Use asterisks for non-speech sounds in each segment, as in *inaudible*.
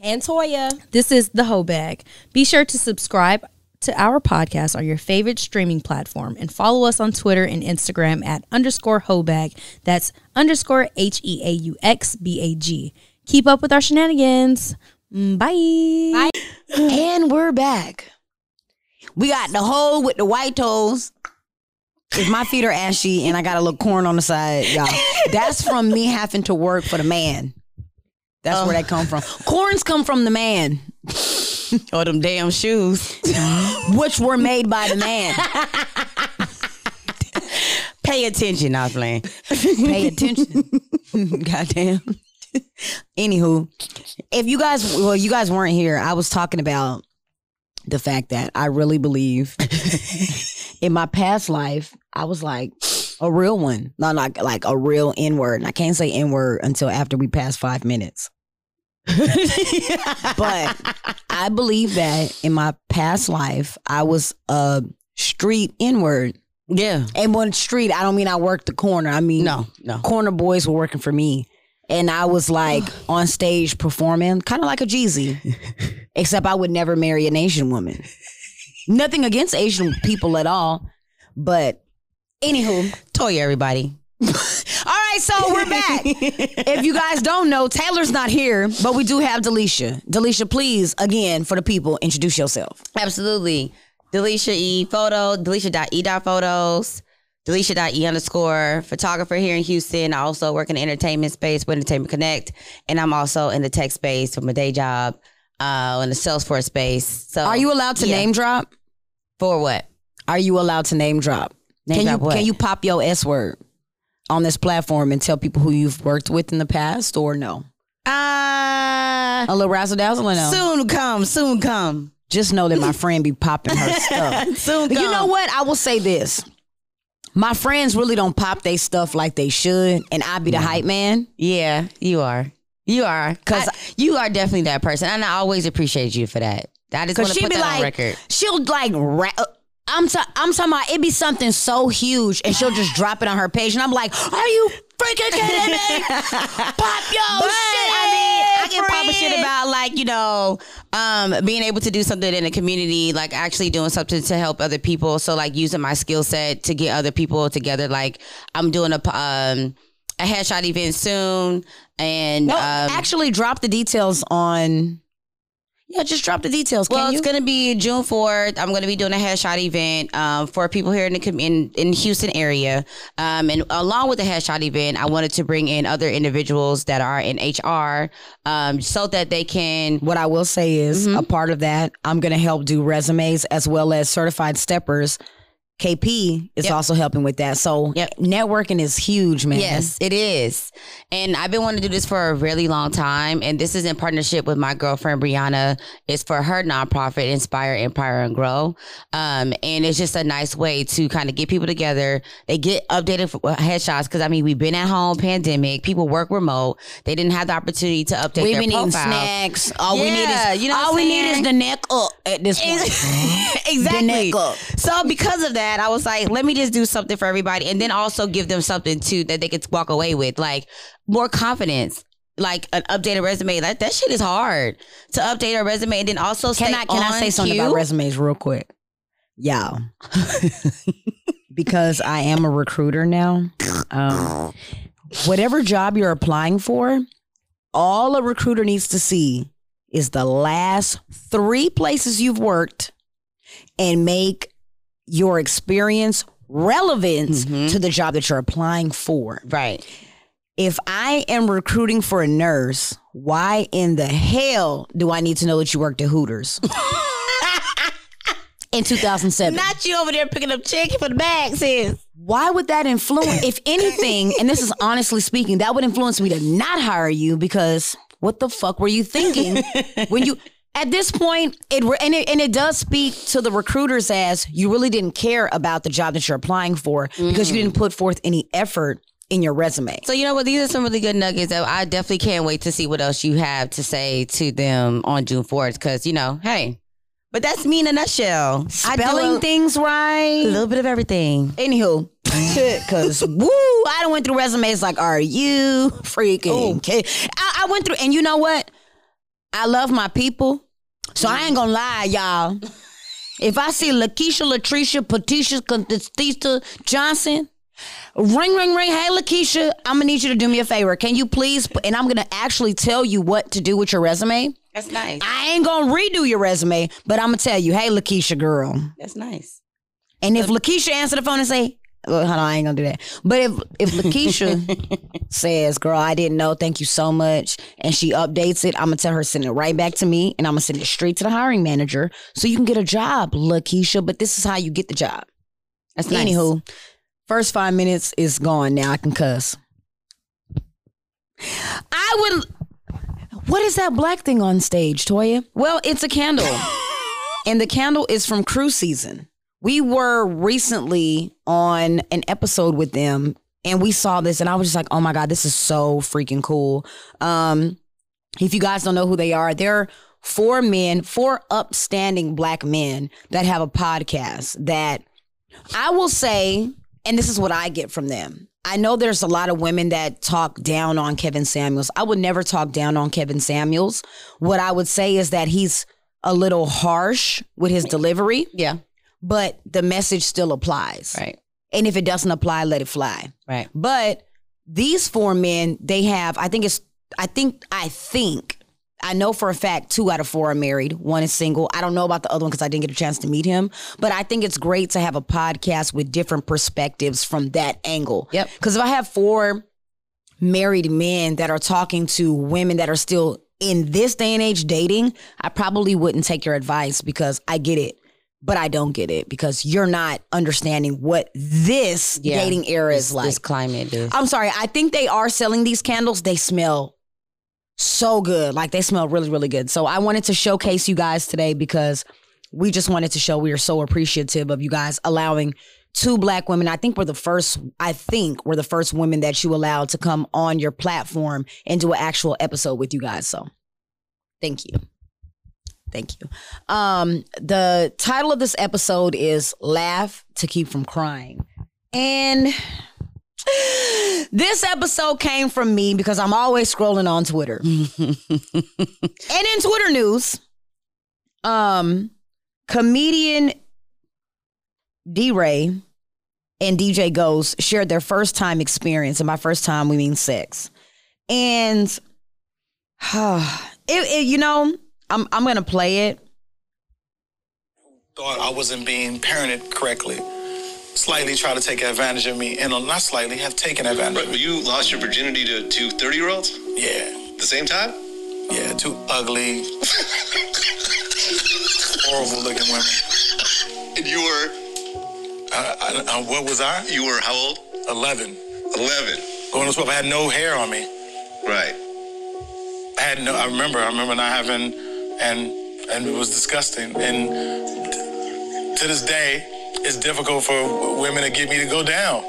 And Toya. This is the Heaux Bag. Be sure to subscribe to our podcast on your favorite streaming platform and follow us on Twitter and Instagram at underscore heauxbag. That's underscore H E A U X B A G. Keep up with our shenanigans. Mm, Bye. Bye. and we're back. We got the hole with the white toes. If my feet are ashy and I got a little corn on the side, y'all, that's from me having to work for the man. That's where oh. that come from. Corns come from the man, *laughs* Or them damn shoes. *laughs* which were made by the man. *laughs* Pay attention, I was playing. Pay attention. Goddamn. Anywho, if you guys, well, you guys weren't here. I was talking about the fact that I really believe in my past life, I was like a real one, not like like a real N word. And I can't say N word until after we pass five minutes. *laughs* but I believe that in my past life, I was a street inward. Yeah. And when street, I don't mean I worked the corner. I mean No, no. corner boys were working for me. And I was like *sighs* on stage performing, kind of like a Jeezy, *laughs* except I would never marry an Asian woman. Nothing against Asian people at all, but anywho, Toy everybody. all *laughs* so we're back. if you guys don't know, Taylor's not here, but we do have Delicia. Delicia, please, again, for the people, introduce yourself. Absolutely. Delicia E photo, Delicia.e dot photos, Delicia.e underscore photographer here in Houston. I also work in the entertainment space with Entertainment Connect. And I'm also in the tech space for my day job, uh, in the Salesforce space. So Are you allowed to Yeah. name drop? for what? Are you allowed to name drop? Name can drop you what? can you pop your S word on this platform and tell people who you've worked with in the past or no? Uh A little razzle dazzle or no? soon come, soon come. Just know that my *laughs* friend be popping her stuff. Soon come. You know what? I will say this. My friends really don't pop their stuff like they should, and I be the hype man. Yeah, you are. You are. Cause you are definitely that person. And I always appreciate you for that. I just want Cause to she put be that on like, record. she'll like, ra- I'm ta- I'm talking about it be something so huge, and she'll just drop it on her page, and I'm like, are you freaking kidding me? *laughs* Pop your But shit! I mean, I can pop a shit about like you know, um, being able to do something in the community, like actually doing something to help other people. So like using my skill set to get other people together. Like I'm doing a um a headshot event soon, and No, um, actually, drop the details on. Yeah, just drop the details. Can Well, it's gonna be June fourth. I'm gonna be doing a headshot event um, for people here in the in in Houston area, um, and along with the headshot event, I wanted to bring in other individuals that are in HR, um, so that they can. What I will say is Mm-hmm. a part of that, I'm going to help do resumes as well as certified steppers. KP is Yep. also helping with that. So Yep. networking is huge, man. Yes, it is, and I've been wanting to do this for a really long time. And this is in partnership with my girlfriend Brianna. It's for her nonprofit, Inspire, Empire, and Grow. Um, and it's just a nice way to kind of get people together. They get updated for, headshots because I mean we've been at home, pandemic. People work remote. They didn't have the opportunity to update We've been eating snacks. All we need is you know all we need is the neck up at this point. *laughs* exactly. neck up. So because of that, I was like, let me just do something for everybody, and then also give them something too that they could walk away with, like more confidence. Like an updated resume, That that shit is hard to update a resume, and then also Can I can I say something cue. about resumes real quick? Y'all. *laughs* because I am a recruiter now. Um, whatever job you're applying for, all a recruiter needs to see is the last three places you've worked and make your experience relevant Mhm. to the job that you're applying for. Right. If I am recruiting for a nurse, why in the hell do I need to know that you worked at Hooters? *laughs* in 2007. Not you over there picking up chicken for the bag, sis. Why would that influence? If anything, and this is honestly speaking, that would influence me to not hire you because what the fuck were you thinking when you at this point it and it and it does speak to the recruiters as you really didn't care about the job that you're applying for because you didn't put forth any effort in your resume. So you know what? These are some really good nuggets. That I definitely can't wait to see what else you have to say to them on June fourth. Because you know, hey, but that's me in a nutshell. Spelling a, things right. a little bit of everything. Anywho, because *laughs* woo, I done went through resumes like, are you freaking oh. kidding? I, I went through, and you know what? I love my people, so I ain't gonna lie, y'all. If I see Lakeisha, Latricia, Patricia, Constita Johnson, ring, ring, ring. Hey, Lakeisha, I'm gonna need you to do me a favor. Can you please? And I'm gonna actually tell you what to do with your resume. That's nice. I ain't gonna redo your resume, but I'm gonna tell you, hey, Lakeisha, girl. That's nice. And if Lakeisha answer the phone and say, well, hold on, I ain't gonna do that. But if if Lakeisha *laughs* says, "Girl, I didn't know. Thank you so much," and she updates it, I'm gonna tell her send it right back to me, and I'm gonna send it straight to the hiring manager so you can get a job, Lakeisha. But this is how you get the job. That's nice. Anywho, first five minutes is gone. Now I can cuss. I would. What is that black thing on stage, Toya? Well, it's a candle, *laughs* and the candle is from Crew Season. We were recently on an episode with them, and we saw this, and I was just like, "Oh my god, this is so freaking cool." Um, if you guys don't know who they are, they're four men, four upstanding black men that have a podcast that I will say, and this is what I get from them. I know there's a lot of women that talk down on Kevin Samuels. I would never talk down on Kevin Samuels. What I would say is that he's a little harsh with his delivery, Yeah. But the message still applies. Right. And if it doesn't apply, let it fly. Right. But these four men, they have, I think it's, I think, I think, I know for a fact two out of four are married. One is single. I don't know about the other one because I didn't get a chance to meet him. But I think it's great to have a podcast with different perspectives from that angle. Yep. Because if I have four married men that are talking to women that are still in this day and age dating, I probably wouldn't take your advice because I get it. But I don't get it because you're not understanding what this Yeah. dating era This, is like. this climate, dude. I'm sorry. I think they are selling these candles. They smell so good. Like they smell really, really good. So I wanted to showcase you guys today because we just wanted to show we are so appreciative of you guys allowing two black women. I think we're the first, I think we're the first women that you allowed to come on your platform and do an actual episode with you guys. So thank you. Thank you. Um, the title of this episode is Laugh to Keep from Crying. And this episode came from me because I'm always scrolling on Twitter. *laughs* and in Twitter news, um, comedian DeRay and DJ Ghost shared their first time experience. And by first time, we mean sex. And *sighs* it, it you know, I'm I'm gonna play it. thought I wasn't being parented correctly. Slightly tried to take advantage of me, and uh, not slightly, have taken advantage Right, but me. you lost your virginity to two 30 year olds Yeah, the same time? yeah, two ugly, *laughs* horrible looking women. And you were, I, I, I, what was I? you were how old? 11. 11. Going to 12, I had no hair on me. Right. I had no, I remember, I remember not having, and and it was disgusting. And to this day, it's difficult for women to get me to go down.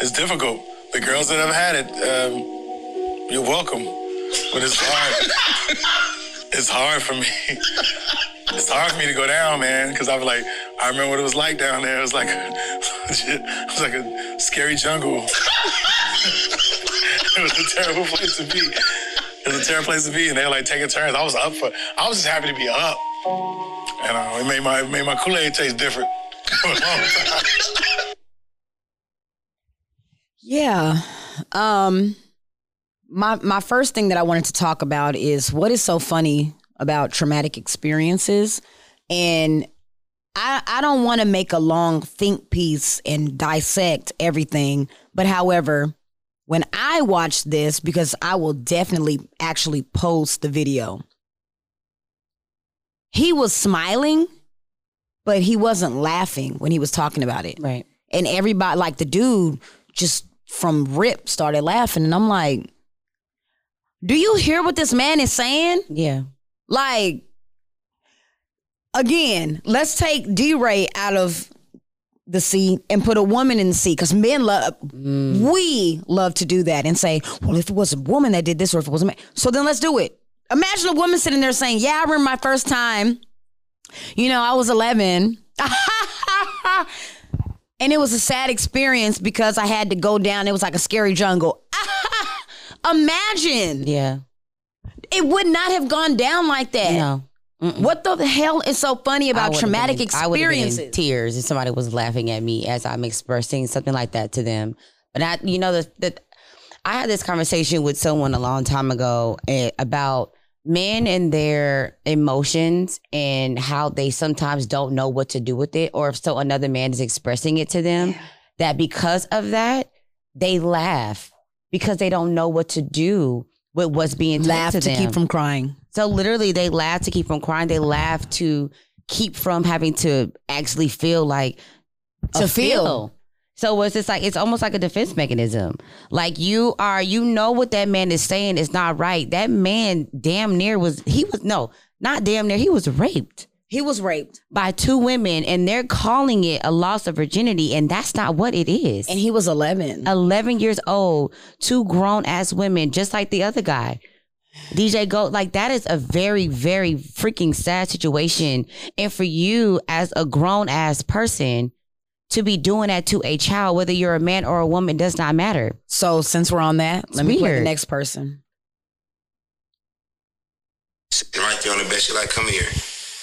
It's difficult. The girls that have had it, um, you're welcome. But it's hard. *laughs* it's hard for me. It's hard for me to go down, man, because I'm like, I remember what it was like down there. It was like, *laughs* it was like a scary jungle. *laughs* it was a terrible place to be. It was a terrible place to be, and they were like taking turns. I was up for. I was just happy to be up, and uh, it made my it made my Kool Aid taste different. *laughs* Yeah. Um my my first thing that I wanted to talk about is what is so funny about traumatic experiences and I I don't want to make a long think piece and dissect everything, but however, when I watch this because I will definitely actually post the video. He was smiling, but he wasn't laughing when he was talking about it Right. and everybody like the dude just from rip started laughing and i'm like Do you hear what this man is saying? Yeah. Like, again, let's take DeRay out of the seat and put a woman in the seat because men love, mm. we love to do that and say, well, if it was a woman that did this or if it was a man. So then let's do it. Imagine a woman sitting there saying, yeah, I remember my first time. You know, I was 11. *laughs* and it was a sad experience because I had to go down. It was like a scary jungle. *laughs* Imagine Yeah. it would not have gone down like that. No. What the hell is so funny about traumatic been in- I would've been in experiences? tears if somebody was laughing at me as I'm expressing something like that to them. But I, you know, the, the I had this conversation with someone a long time ago eh, about men and their emotions and how they sometimes don't know what to do with it, or if so another man is expressing it to them. That because of that, they laugh because they don't know what to do with what's being told Laugh to, to them. keep from crying. So literally, they laugh to keep from crying. They laugh to keep from having to actually feel like To a feel. So it's just like it's almost like a defense mechanism. Like you are, you know what that man is saying is not right. That man damn near was he was no, not damn near. He was raped He was raped. by two women, and they're calling it a loss of virginity, and that's not what it is. And he was 11. 11 years old, two grown ass women, just like the other guy. DJ Go, like that is a very, very freaking sad situation. And for you as a grown ass person to be doing that to a child, whether you're a man or a woman, does not matter. so since we're on that, let me play the next person. Sitting right there on the bed, she like, come here.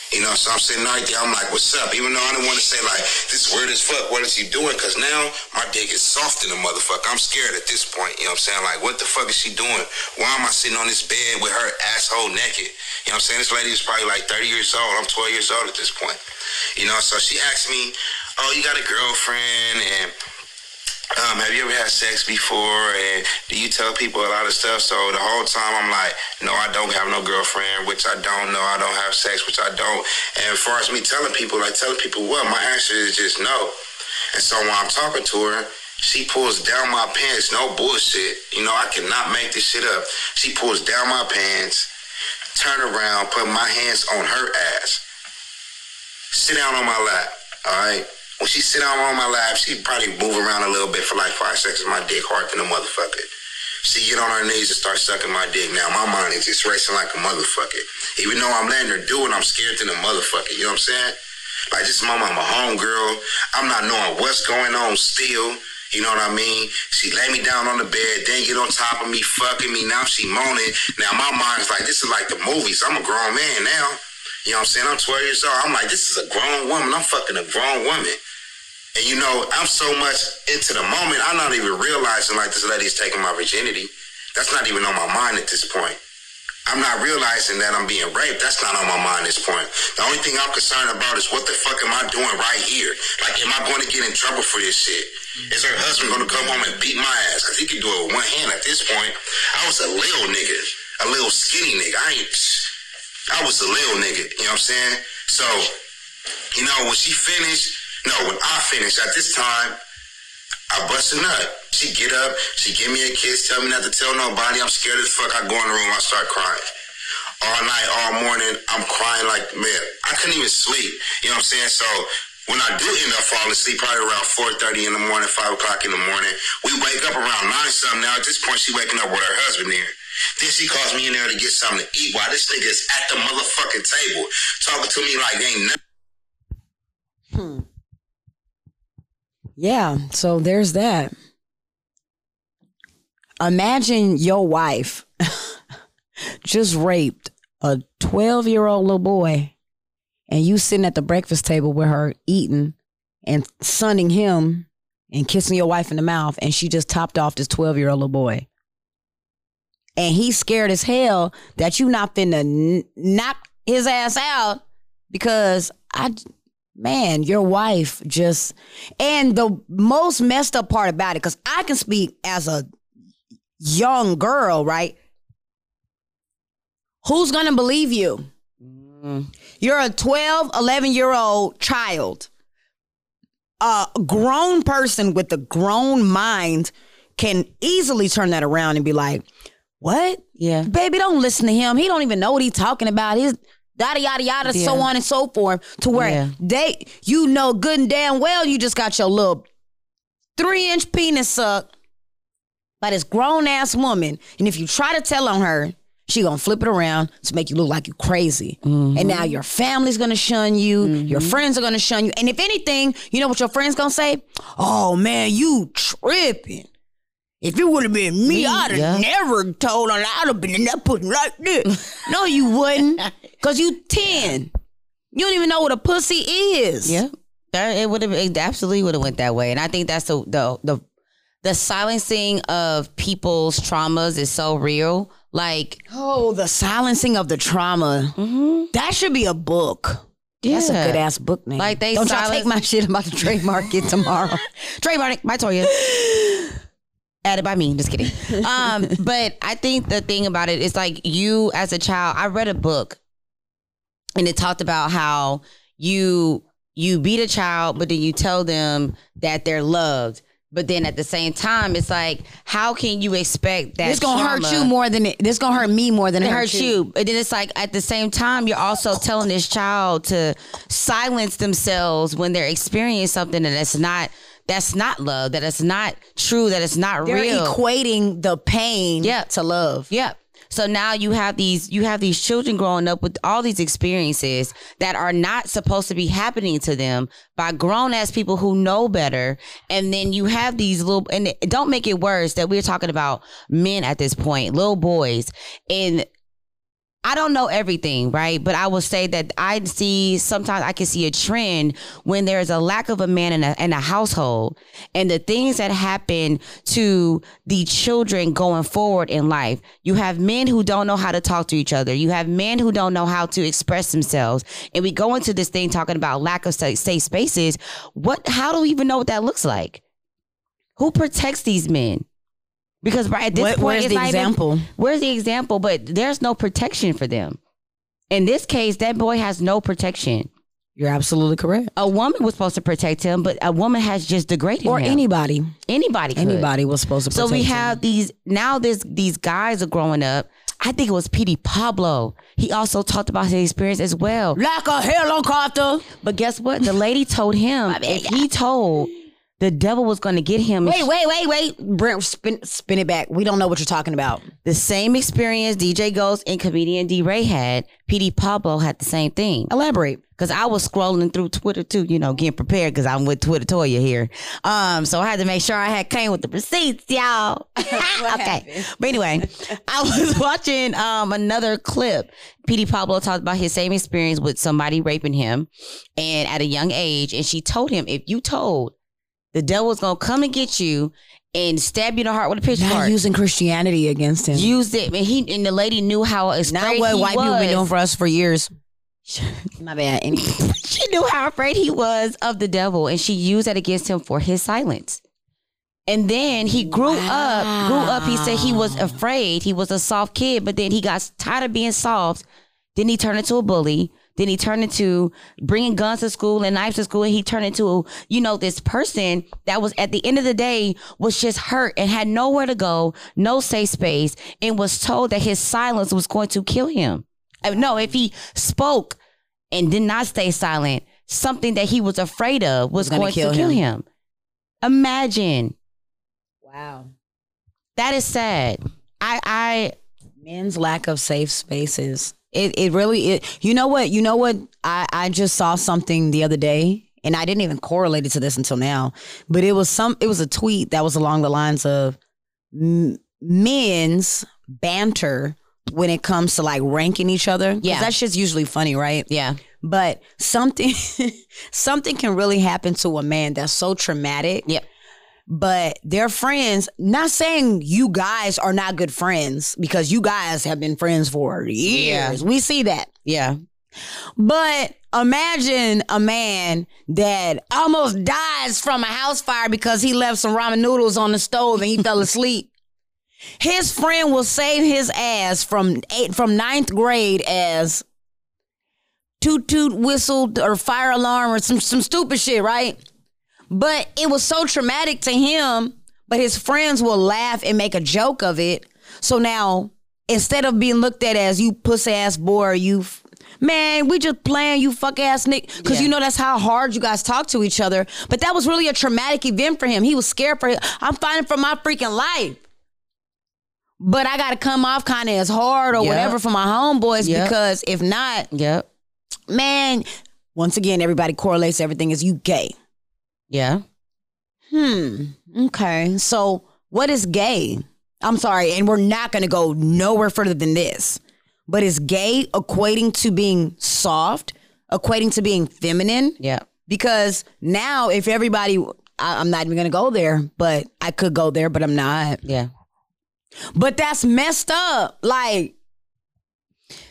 You know, so I'm sitting right there. I'm like, what's up? Even though I don't want to say like, this is weird as fuck. What is he doing? Because now my dick is soft in the motherfucker. I'm scared at this point. You know what I'm saying? Like, what the fuck is she doing? Why am I sitting on this bed with her asshole naked? You know what I'm saying? This lady is probably like 30 years old. I'm 12 years old at this point. You know, so she asked me, oh, you got a girlfriend and um, have you ever had sex before? And do you tell people a lot of stuff? So the whole time I'm like, no, I don't have no girlfriend, which I don't know. I don't have sex, which I don't. And as far as me telling people, like telling people what, my answer is just no. And so when I'm talking to her, she pulls down my pants, no bullshit. You know, I cannot make this shit up. She pulls down my pants, turn around, put my hands on her ass sit down on my lap. All right. When she sit down on my lap, she probably move around a little bit for like five seconds. My dick hard than a motherfucker. She get on her knees and start sucking my dick. Now my mind is just racing like a motherfucker. Even though I'm letting her do it, I'm scared than a motherfucker. You know what I'm saying? Like this mama, I'm a home girl. I'm not knowing what's going on still. You know what I mean? She lay me down on the bed, then get on top of me, fucking me. Now she moaning. Now my mind's like, this is like the movies. I'm a grown man now. You know what I'm saying? I'm 12 years old. I'm like, this is a grown woman. I'm fucking a grown woman. And you know, I'm so much into the moment, I'm not even realizing like this lady's taking my virginity. That's not even on my mind at this point. I'm not realizing that I'm being raped. That's not on my mind at this point. The only thing I'm concerned about is what the fuck am I doing right here? Like, am I going to get in trouble for this shit? Is her husband going to come home and beat my ass? Because he can do it with one hand at this point. I was a little nigga, a little skinny nigga. I ain't. I was a little nigga, you know what I'm saying? So, you know, when she finished, no, when I finish, at this time, I bust a nut. She get up, she give me a kiss, tell me not to tell nobody. I'm scared as fuck. I go in the room, I start crying. All night, all morning, I'm crying like, man, I couldn't even sleep. You know what I'm saying? So when I do end up falling asleep, probably around 4.30 in the morning, 5 o'clock in the morning, we wake up around 9 something. Now at this point, she waking up with her husband there. Then she calls me in there to get something to eat while this nigga is at the motherfucking table talking to me like ain't nothing. Hmm. Yeah, so there's that. Imagine your wife *laughs* just raped a 12 year old little boy, and you sitting at the breakfast table with her eating and sunning him and kissing your wife in the mouth, and she just topped off this 12 year old little boy. And he's scared as hell that you not finna n- knock his ass out because I, man, your wife just, and the most messed up part about it, because I can speak as a young girl, right? Who's gonna believe you? Mm. You're a 12, 11 year old child. A grown person with a grown mind can easily turn that around and be like, What? Yeah. Baby, don't listen to him. He don't even know what he's talking about. His yada yada yada, so on and so forth. To where Yeah. they, you know, good and damn well, you just got your little three inch penis sucked by this grown ass woman, and if you try to tell on her, she gonna flip it around to make you look like you crazy. And mm-hmm. now your family's gonna shun you, your mm-hmm. friends are gonna shun you, and if anything, you know what your friends gonna say? Oh man, you tripping. If it would have been me, Me, I'd have yeah. never told her. I'd have been in that pussy like this. *laughs* no, you wouldn't, cause you ten. You don't even know what a pussy is. Yeah, that, it would have it absolutely would have went that way, and I think that's the the the the silencing of people's traumas is so real. Like, Oh, the silencing of the trauma. Mm-hmm. That should be a book. Yeah. That's a good ass book name. Like they don't y'all silence- take my shit. About to trademark it tomorrow. *laughs* trademark by Toya. *laughs* Added by me, just kidding. *laughs* Um, but I think the thing about it is like you as a child, I read a book and it talked about how you you beat a child, but then you tell them that they're loved. But then at the same time, it's like, how can you expect that This gonna hurt you more than it. This gonna hurt me more than it, it hurts you. But then it's like at the same time, you're also telling this child to silence themselves when they're experiencing something that that's not that's not love, that it's not true, that it's not They're real. equating the pain Yeah. to love. Yep. So now you have these you have these children growing up with all these experiences that are not supposed to be happening to them by grown ass people who know better. And then you have these little and don't make it worse that we're talking about men at this point, little boys. And I don't know everything, right? But I will say that I see sometimes I can see a trend when there's a lack of a man in a, in a household and the things that happen to the children going forward in life. You have men who don't know how to talk to each other. You have men who don't know how to express themselves. And we go into this thing talking about lack of safe safe spaces. What, how do we even know what that looks like? Who protects these men? Because right at this What- point, where's it's the not even- example? where's the example? But there's no protection for them. In this case, that boy has no protection. You're absolutely correct. A woman was supposed to protect him, but a woman has just degraded Or him. Or anybody, anybody, could. anybody was supposed to. So we protect him. have these now. This these guys are growing up. I think it was P.D. Pablo. He also talked about his experience as well. like a helicopter. But guess what? The lady told him *laughs* if he told the devil was going to get him. Wait, wait, wait, wait. Brent, spin, spin it back. We don't know what you're talking about. The same experience DJ Ghost and comedian DeRay had. P.D. Pablo had the same thing. Elaborate. Cause I was scrolling through Twitter too, you know, getting prepared because I'm with Twitter Toya here. Um, so I had to make sure I had came with the receipts, y'all. *laughs* *laughs* okay. But anyway, I *laughs* was watching um another clip. PD Pablo talked about his same experience with somebody raping him and at a young age. And she told him, if you told the devil's gonna come and get you and stab you in the heart with a Not pitchfork. using Christianity against him. Used it, and he and the lady knew how afraid Not what white was. people been doing for us for years. *laughs* My bad. *laughs* She knew how afraid he was of the devil and she used that against him for his silence. And then he grew up, grew up. He said he was afraid. He was a soft kid, but then he got tired of being soft. Then he turned into a bully. Then he turned into bringing guns to school and knives to school. And he turned into, you know, this person that was at the end of the day was just hurt and had nowhere to go, no safe space, and was told that his silence was going to kill him. Uh, No, if he spoke and did not stay silent, something that he was afraid of was, gonna going kill to kill him. him. Imagine. wow. That is sad. I I Men's lack of safe spaces. It it really it you know what you know what I I just saw something the other day and I didn't even correlate it to this until now but it was some it was a tweet that was along the lines of men's banter when it comes to like ranking each other. Yeah. that shit's usually funny right yeah. but something *laughs* something can really happen to a man that's so traumatic Yep. But their friends. Not saying you guys are not good friends because you guys have been friends for years. We see that. Yeah. but imagine a man that almost dies from a house fire because he left some ramen noodles on the stove and he fell *laughs* asleep. His friend will save his ass from eight from ninth grade as toot toot whistle or fire alarm or some some stupid shit, right? But it was so traumatic to him, but his friends will laugh and make a joke of it So now, instead of being looked at as you pussy ass boy, you, f- man, we just playing you fuck ass nick. Because Yeah. you know that's how hard you guys talk to each other. But that was really a traumatic event for him. He was scared for. I'm fighting for my freaking life. But I got to come off kind of as hard or Yep. whatever for my homeboys Yep. because if not, Yep. man, once again, everybody correlates everything as you gay. Yeah. Hmm. Okay. So what is gay? I'm sorry, and we're not going to go nowhere further than this. But is gay equating to being soft, equating to being feminine? Yeah. Because now, if everybody, I, I'm not even going to go there, but I could go there, but I'm not. Yeah. But that's messed up. Like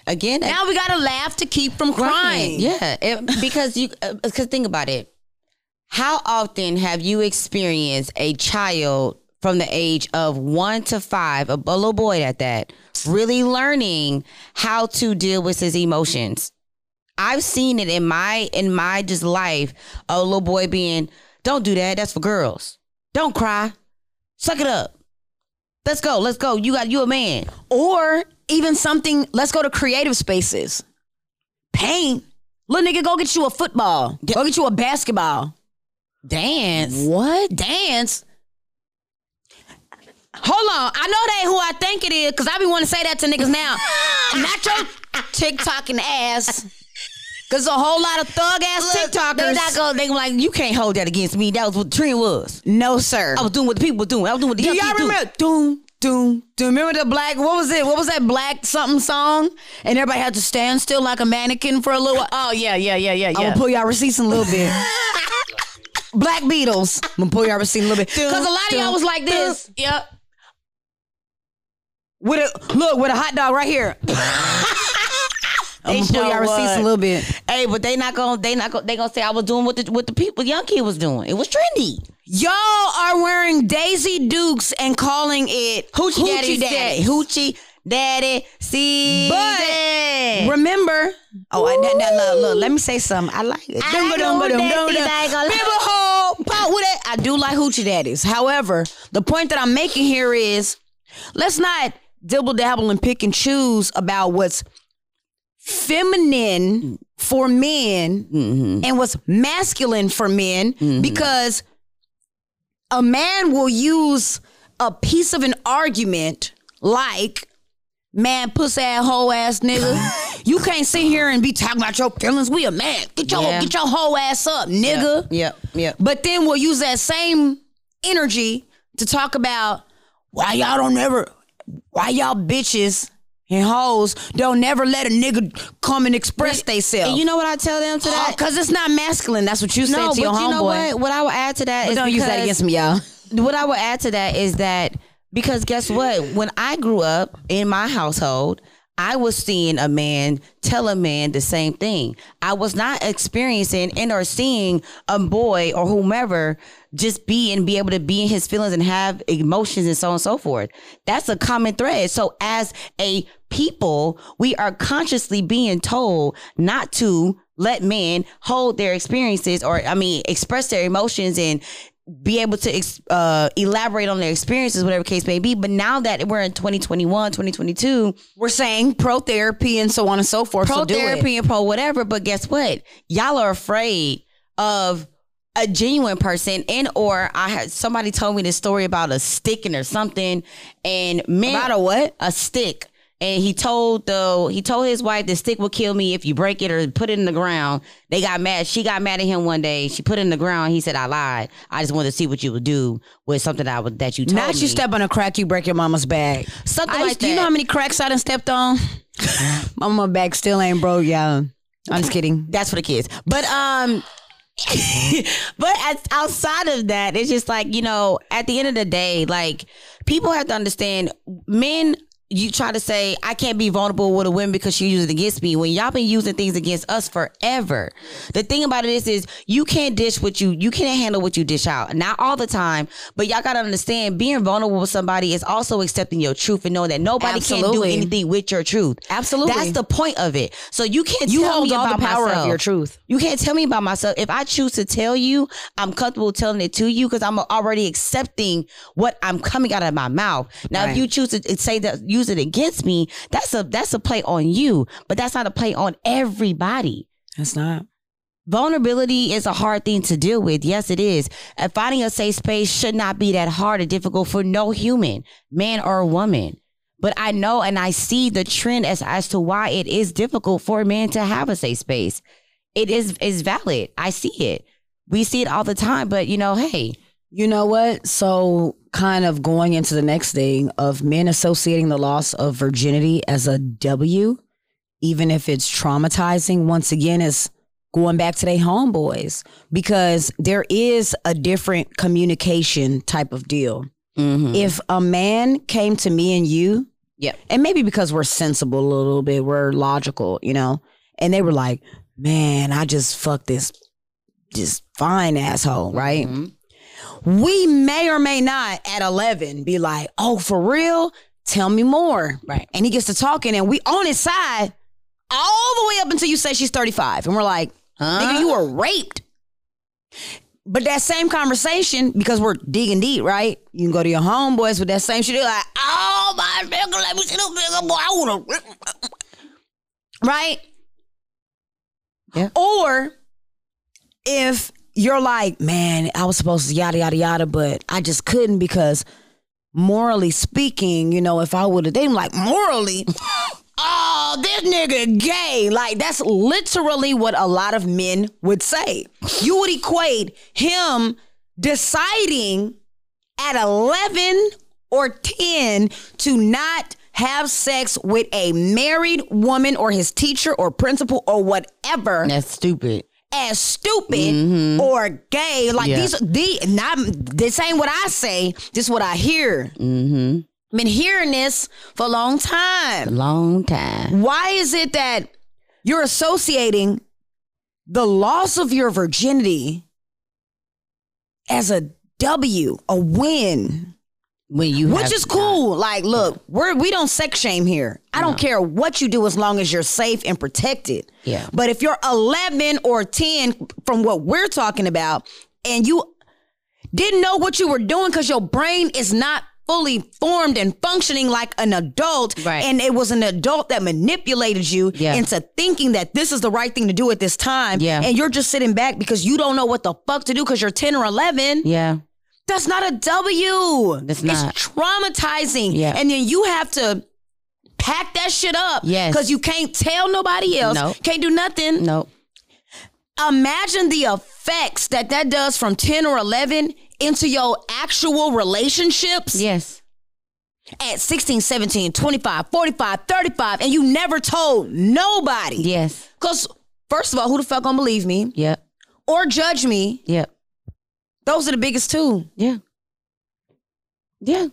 Again, now we got to laugh to keep from crying. Yeah, it, because you because think about it. How often have you experienced a child from the age of one to five, a, a little boy at that, really learning how to deal with his emotions? I've seen it in my in my just life. A little boy being, "Don't do that. That's for girls. Don't cry. Suck it up. Let's go. Let's go. You got you a man. Or even something, let's go to creative spaces. Paint. Little nigga, go get you a football. Go get you a basketball. Dance. What? Dance? Hold on. I know that who I think it is because I be wanting to say that to niggas now. *laughs* Not your TikToking ass. Because a whole lot of thug ass Look, TikTokers. They not gonna. They like you can't hold that against me. That was what the trend was. no, sir. I was doing what the people were doing. I was doing what the Do y'all remember? Doom, doom, doom. Remember the black? What was it? What was that black something song? And everybody had to stand still like a mannequin for a little. while. Oh yeah, yeah, yeah, yeah, I'm gonna pull y'all receipts in a little bit. *laughs* Black Beatles. I'm gonna pull y'all receipts in a little bit. Because a lot of y'all was like this. Yep. With a look, with a hot dog right here. *laughs* I'm They gonna pull y'all receipts a little bit. Hey, but they not gonna. They not gonna. They gonna say I was doing what the what the people young kid was doing. It was trendy. Y'all are wearing Daisy Dukes and calling it Hoochie, Daddy. daddy, hoochie daddy. See, But remember, oh, I, that, that, look, look, let me say something. I like it. I like them Dum-ba-dum-ba-dum, daddies, dum-ba-dum. I ain't gonna lie. Bibba ho, pop with it. I do like hoochie daddies. However, the point that I'm making here is, let's not dibble dabble and pick and choose about what's feminine for men Mm-hmm. and what's masculine for men because a man will use a piece of an argument like man pussy ass hoe ass nigga *laughs* you can't sit here and be talking about your feelings we a man get your Yeah. get your hoe ass up nigga Yep, yep. but then we'll use that same energy to talk about why y'all don't never, why y'all bitches and hoes don't never let a nigga come and express themselves. And you know what I tell them to that? Oh, because it's not masculine. That's what you said no, to your but you know homeboy. what? What I would add to that But is don't use that against me, y'all. what I would add to that is that because guess what? When I grew up in my household, I was seeing a man tell a man the same thing. I was not experiencing and or seeing a boy or whomever just be and be able to be in his feelings and have emotions and so on and so forth. That's a common thread. So as a people, we are consciously being told not to let men hold their experiences or I mean express their emotions and be able to ex- uh, elaborate on their experiences, whatever case may be. But now that we're in 2021, 2022, We're saying pro therapy and so on and so forth. pro so therapy and pro whatever. But guess what? Y'all are afraid of a genuine person and or I had somebody told me this story about a sticking or something and men About a what? a stick and he told the he told his wife the stick will kill me if you break it or put it in the ground. They got mad. She got mad at him one day. She put it in the ground. He said, "I lied. I just wanted to see what you would do with something that I would that you told me." Not me." you step on a crack, you break your mama's back. Something I like used- Do you know how many cracks I done stepped on? *laughs* Mama back still ain't broke, y'all. I'm just kidding. That's for the kids. But um *laughs* but as, outside of that, it's just like, you know, at the end of the day, like people have to understand men you try to say I can't be vulnerable with a woman because she uses it against me when y'all been using things against us forever. The thing about it is, is you can't dish what you you can't handle what you dish out. Not all the time, but y'all gotta understand being vulnerable with somebody is also accepting your truth and knowing that nobody can do anything with your truth. Absolutely. That's the point of it. So you can't You tell hold me all the about power of your truth. You can't tell me about myself. If I choose to tell you, I'm comfortable telling it to you because I'm already accepting what I'm coming out of my mouth. Now, Right. if you choose to say that use it against me, that's a that's a play on you, but that's not a play on everybody. That's not. Vulnerability is a hard thing to deal with. Yes, it is. And finding a safe space should not be that hard or difficult for no human, man or woman. But I know and I see the trend as as to why it is difficult for a man to have a safe space. It is is valid. I see it. We see it all the time. But you know, hey, You know what? So, kind of going into the next thing of men associating the loss of virginity as a W, even if it's traumatizing, once again, is going back to their homeboys because there is a different communication type of deal. Mm-hmm. If a man came to me and you, Yep. and maybe because we're sensible a little bit, we're logical, you know, and they were like, man, I just fucked this, this fine asshole, right? Mm-hmm. We may or may not at 11 be like, oh, for real? Tell me more. Right. And he gets to talking and we on his side all the way up until you say she's 35. And we're like, nigga, you were raped. But that same conversation, because we're digging deep, right? You can go to your homeboys with that same shit. They're like, oh my nigga, let me see the nigga, boy. I wanna Right? Yeah. Or if you're like, man, I was supposed to yada yada yada, but I just couldn't because morally speaking, you know, if I would have him, like morally, *laughs* oh, this nigga gay. Like that's literally what a lot of men would say. You would equate him deciding at 11 or 10 to not have sex with a married woman or his teacher or principal or whatever that's stupid. As stupid or gay. Like Yeah. these, the not this ain't what I say. This is what I hear. Mm-hmm. Been hearing this for a long time. Long time. Why is it that you're associating the loss of your virginity as a W, a win? When you Which is cool. Like, look, we're we don't sex shame here. I don't care what you do as long as you're safe and protected. Yeah. But if you're 11 or 10 from what we're talking about and you didn't know what you were doing cuz your brain is not fully formed and functioning like an adult Right. and it was an adult that manipulated you Yeah. into thinking that this is the right thing to do at this time Yeah. and you're just sitting back because you don't know what the fuck to do cuz you're 10 or 11 Yeah. That's not a W. That's not. It's traumatizing. Yeah. And then you have to pack that shit up. Yes. Because you can't tell nobody else. No. Can't do nothing. Nope. Imagine the effects that that does from 10 or 11 into your actual relationships Yes. at 16, 17, 25, 45, 35, and you never told nobody. Yes. Because, first of all, who the fuck gonna believe me Yep. or judge me? Yep. Those are the biggest two. Yeah. Yeah.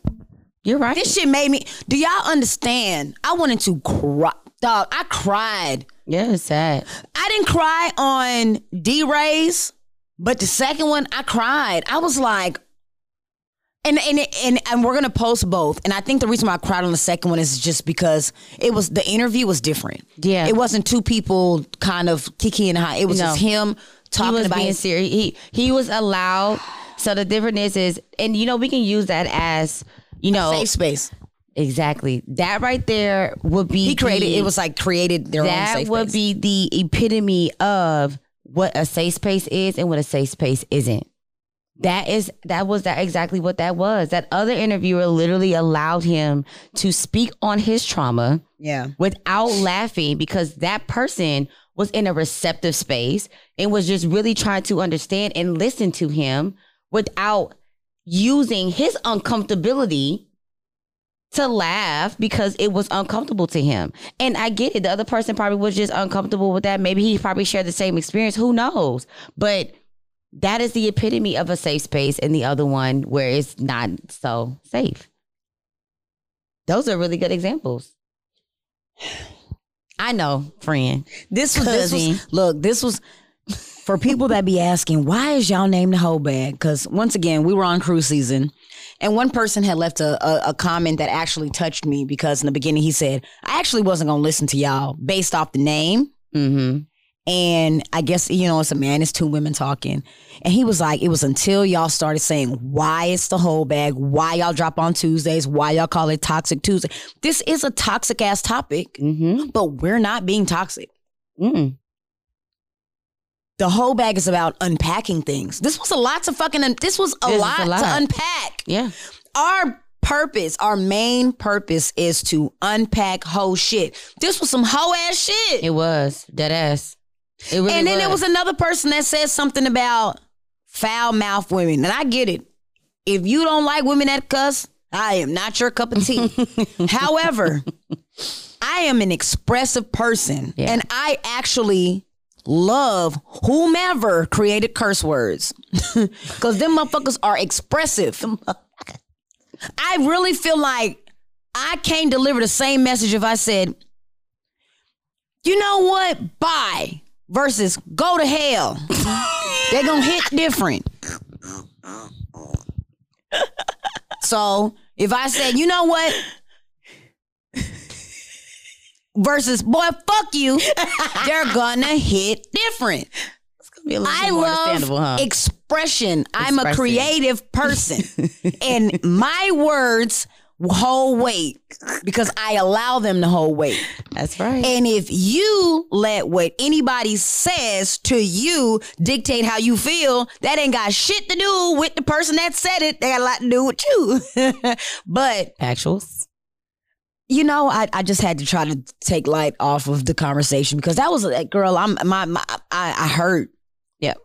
You're right. This shit made me. Do y'all understand? I wanted to cry. Dog, I cried. yeah, it's sad. I didn't cry on DeRay's, but the second one, I cried. I was like, and and and and we're gonna post both. And I think the reason why I cried on the second one is just because it was the interview was different. Yeah. it wasn't two people kind of kicking and high. It was No. just him talking about being his, serious. He he was allowed. So the difference is, is, and you know, we can use that as, you know, safe space. exactly that right there would be. He created. the- It was like created their own that would space. be the epitome of what a safe space is and what a safe space isn't. That is that was that exactly what that was. That other interviewer literally allowed him to speak on his trauma yeah. without laughing because that person was in a receptive space and was just really trying to understand and listen to him without using his uncomfortability to laugh because it was uncomfortable to him. And I get it. The other person probably was just uncomfortable with that. Maybe he probably shared the same experience. Who knows? But that is the epitome of a safe space and the other one where it's not so safe. Those are really good examples. I know, friend. This was, this was look, this was for people that be asking, why is y'all named the whole bag? Because once again, we were on cruise season. And one person had left a, a, a comment that actually touched me because in the beginning he said, I actually wasn't gonna listen to y'all based off the name. Mm-hmm. And I guess, you know, it's a man, it's two women talking. And he was like, it was until y'all started saying why it's the whole bag, why y'all drop on Tuesdays, why y'all call it Toxic Tuesday. This is a toxic ass topic, Mm-hmm. but we're not being toxic. Mm. The whole bag is about unpacking things. This was a lot to fucking, un- this was a This lot, a lot. to unpack. Yeah. Our purpose, our main purpose is to unpack whole shit. This was some whole ass shit. It was. Dead ass. Really and then there was another person that said something about foul mouth women. And I get it. If you don't like women that cuss, I am not your cup of tea. *laughs* However, I am an expressive person Yeah. and I actually love whomever created curse words. *laughs* Cause them motherfuckers are expressive. I really feel like I can't deliver the same message if I said, you know what? Bye versus go to hell. They're gonna hit different. So if I said, you know what? Versus boy, fuck you, they're gonna hit different. I love expression. I'm a creative person. and my words hold weight because I allow them to hold weight. That's right. And if you let what anybody says to you dictate how you feel, that ain't got shit to do with the person that said it. They got a lot to do with you. *laughs* but Actuals. you know, I, I just had to try to take light off of the conversation because that was like, girl, I'm my, my I, I hurt. Yep.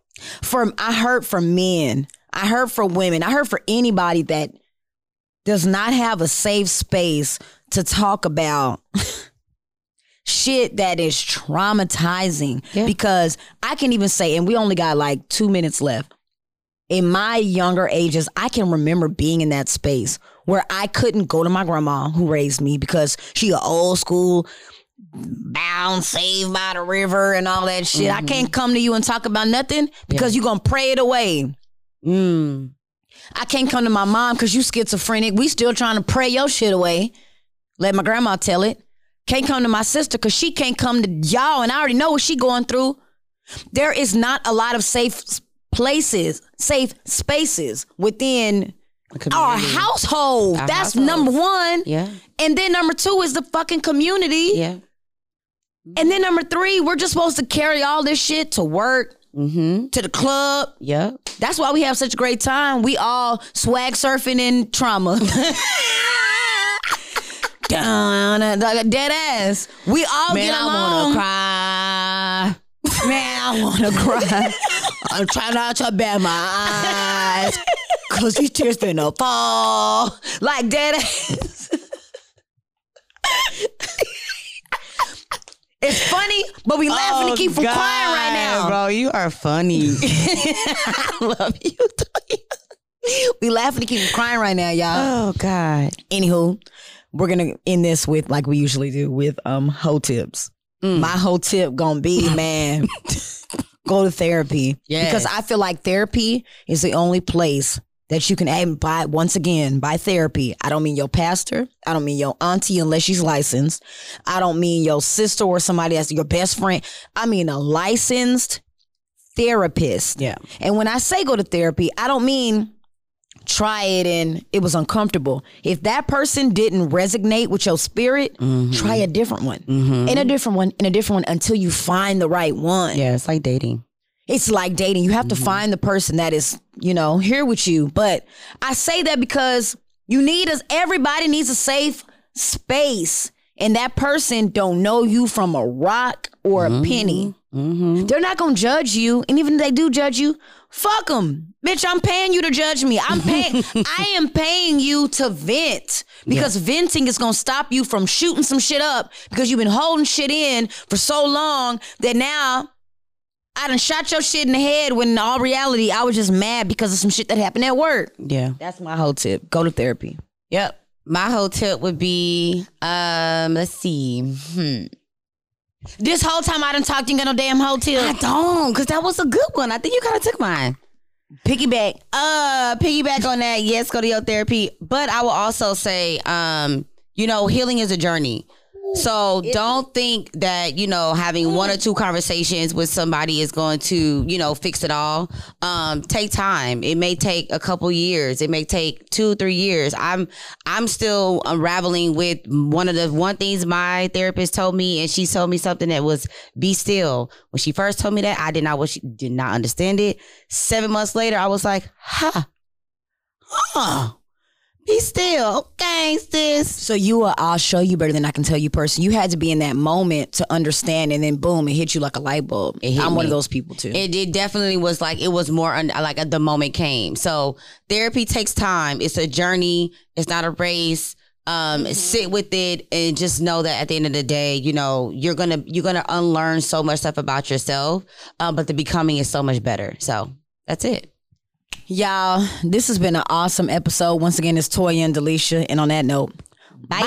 From I hurt for men. I hurt for women. I hurt for anybody that does not have a safe space to talk about *laughs* shit that is traumatizing. Yeah. Because I can even say, and we only got like two minutes left. In my younger ages, I can remember being in that space where I couldn't go to my grandma who raised me because she a old school bound, saved by the river and all that shit. I can't come to you and talk about nothing because you're gonna pray it away. Mm. I can't come to my mom because you schizophrenic. We still trying to pray your shit away. Let my grandma tell it. Can't come to my sister because she can't come to y'all, and I already know what she going through. There is not a lot of safe places, safe spaces within our household. Our That's households. number one. Yeah. And then number two is the fucking community. Yeah. And then number three, we're just supposed to carry all this shit to work, Mm-hmm. to the club. Yeah. That's why we have such a great time. We all swag surfing in trauma. *laughs* Down like a dead ass. We all Man, get I wanna cry. Man, I wanna cry. I'm trying not to bear my eyes. Cause these tears finna fall. Like dead ass. *laughs* it's funny, but we laughing to keep from crying right now. Oh, bro. You are funny. *laughs* I love you. we laughing to keep from crying right now, y'all. oh God. Anywho, we're gonna end this with like we usually do with um hoe tips. Mm. My whole tip gonna be, *laughs* man, go to therapy. Yes. Because I feel like therapy is the only place that you can by once again by therapy. I don't mean your pastor. I don't mean your auntie unless she's licensed. I don't mean your sister or somebody that's your best friend. I mean a licensed therapist. Yeah. And when I say go to therapy, I don't mean try it and it was uncomfortable. If that person didn't resonate with your spirit, mm-hmm. try a different one. Mm-hmm. And a different one, and a different one until you find the right one. Yeah, it's like dating. It's like dating. You have to mm-hmm. find the person that is, you know, here with you. But I say that because you need us, everybody needs a safe space. And that person don't know you from a rock or a mm-hmm. penny. Mm-hmm. They're not gonna judge you. And even if they do judge you, fuck them. Bitch, I'm paying you to judge me. I'm paying *laughs* I am paying you to vent. Because venting is gonna stop you from shooting some shit up because you've been holding shit in for so long that now I done shot your shit in the head when in all reality I was just mad because of some shit that happened at work. Yeah. That's my whole tip. Go to therapy. Yep. My whole tip would be, um, let's see. Hmm. This whole time I done talked, you ain't got no damn hotel. I don't, cause that was a good one. I think you kind of took mine. Piggyback. Uh, piggyback on that. Yes, go to your therapy. But I will also say, um, you know, healing is a journey. So don't think that, you know, having one or two conversations with somebody is going to, you know, fix it all. Um, take time. It may take a couple years. It may take two, three years. I'm I'm still unraveling with one of the one things my therapist told me, and she told me something that was be still. When she first told me that, I did not what she did not understand it. Seven months later, I was like, huh. Huh. Be still. Sis. So you were, I'll show you better than I can tell you person. You had to be in that moment to understand and then boom, it hit you like a light bulb. I'm one of those people too. It, it definitely was like it was more un, like the moment came. So therapy takes time. It's a journey. It's not a race. Um, sit with it and just know that at the end of the day, you know, you're gonna you're gonna unlearn so much stuff about yourself. Um, but the becoming is so much better. So that's it. Y'all, this has been an awesome episode. Once again, it's Toya and Delicia. And on that note, bye.